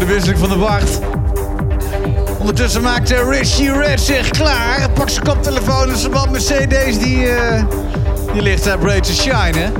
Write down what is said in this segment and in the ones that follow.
de wisseling van de wacht. Ondertussen maakt Richie Red zich klaar. Pak zijn koptelefoon en zijn band met cd's. Die, uh, die ligt daar breed te shine,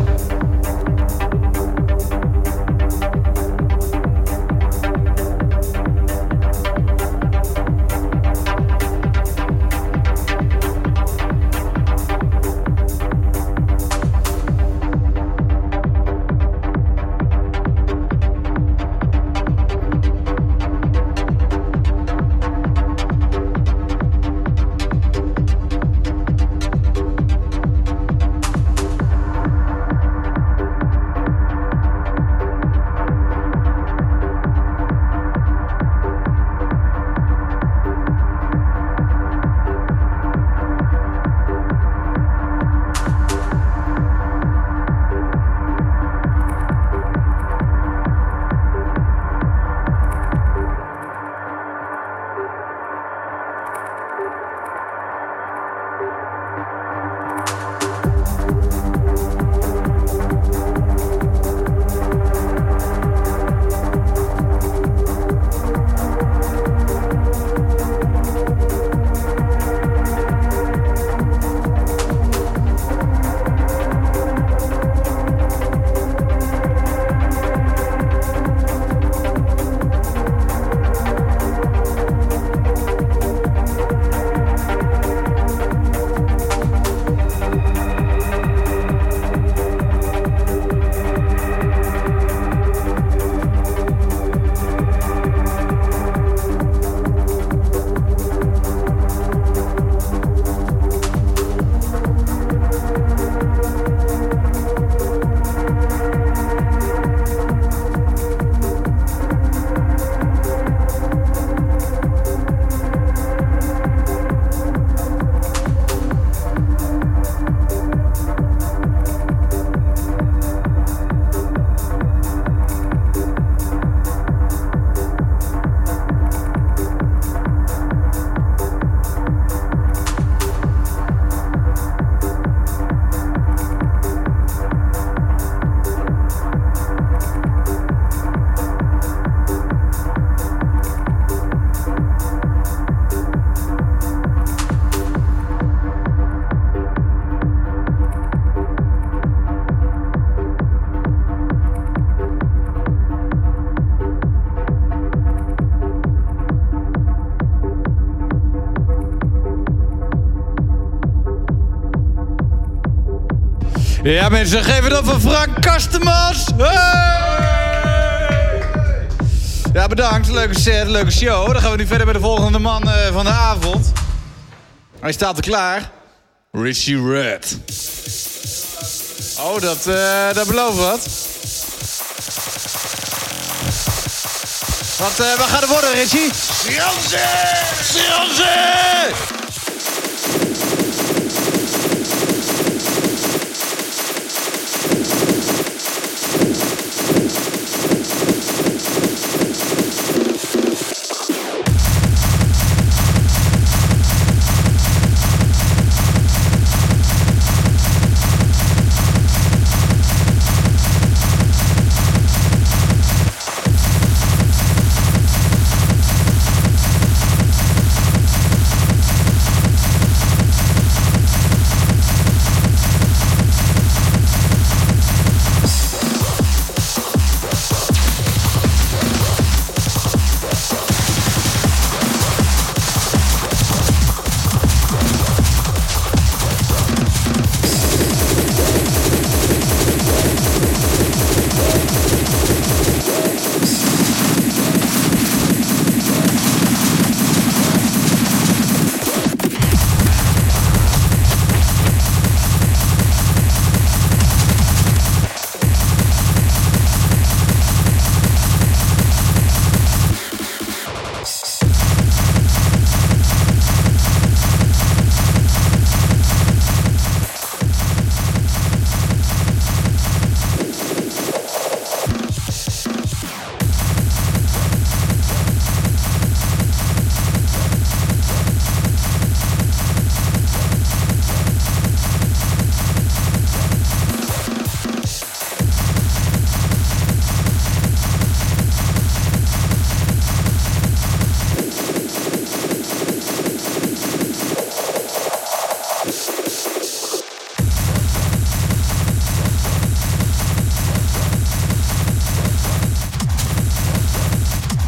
Ja mensen, geef het op voor Frank Kastemans. Hey! Ja, bedankt. Leuke set, leuke show. Dan gaan we nu verder met de volgende man uh, van de avond. Hij staat er klaar. Richie Red. Oh, dat, uh, dat belooft wat. Wat, uh, wat gaat het worden, Richie? Siranze! Siranze!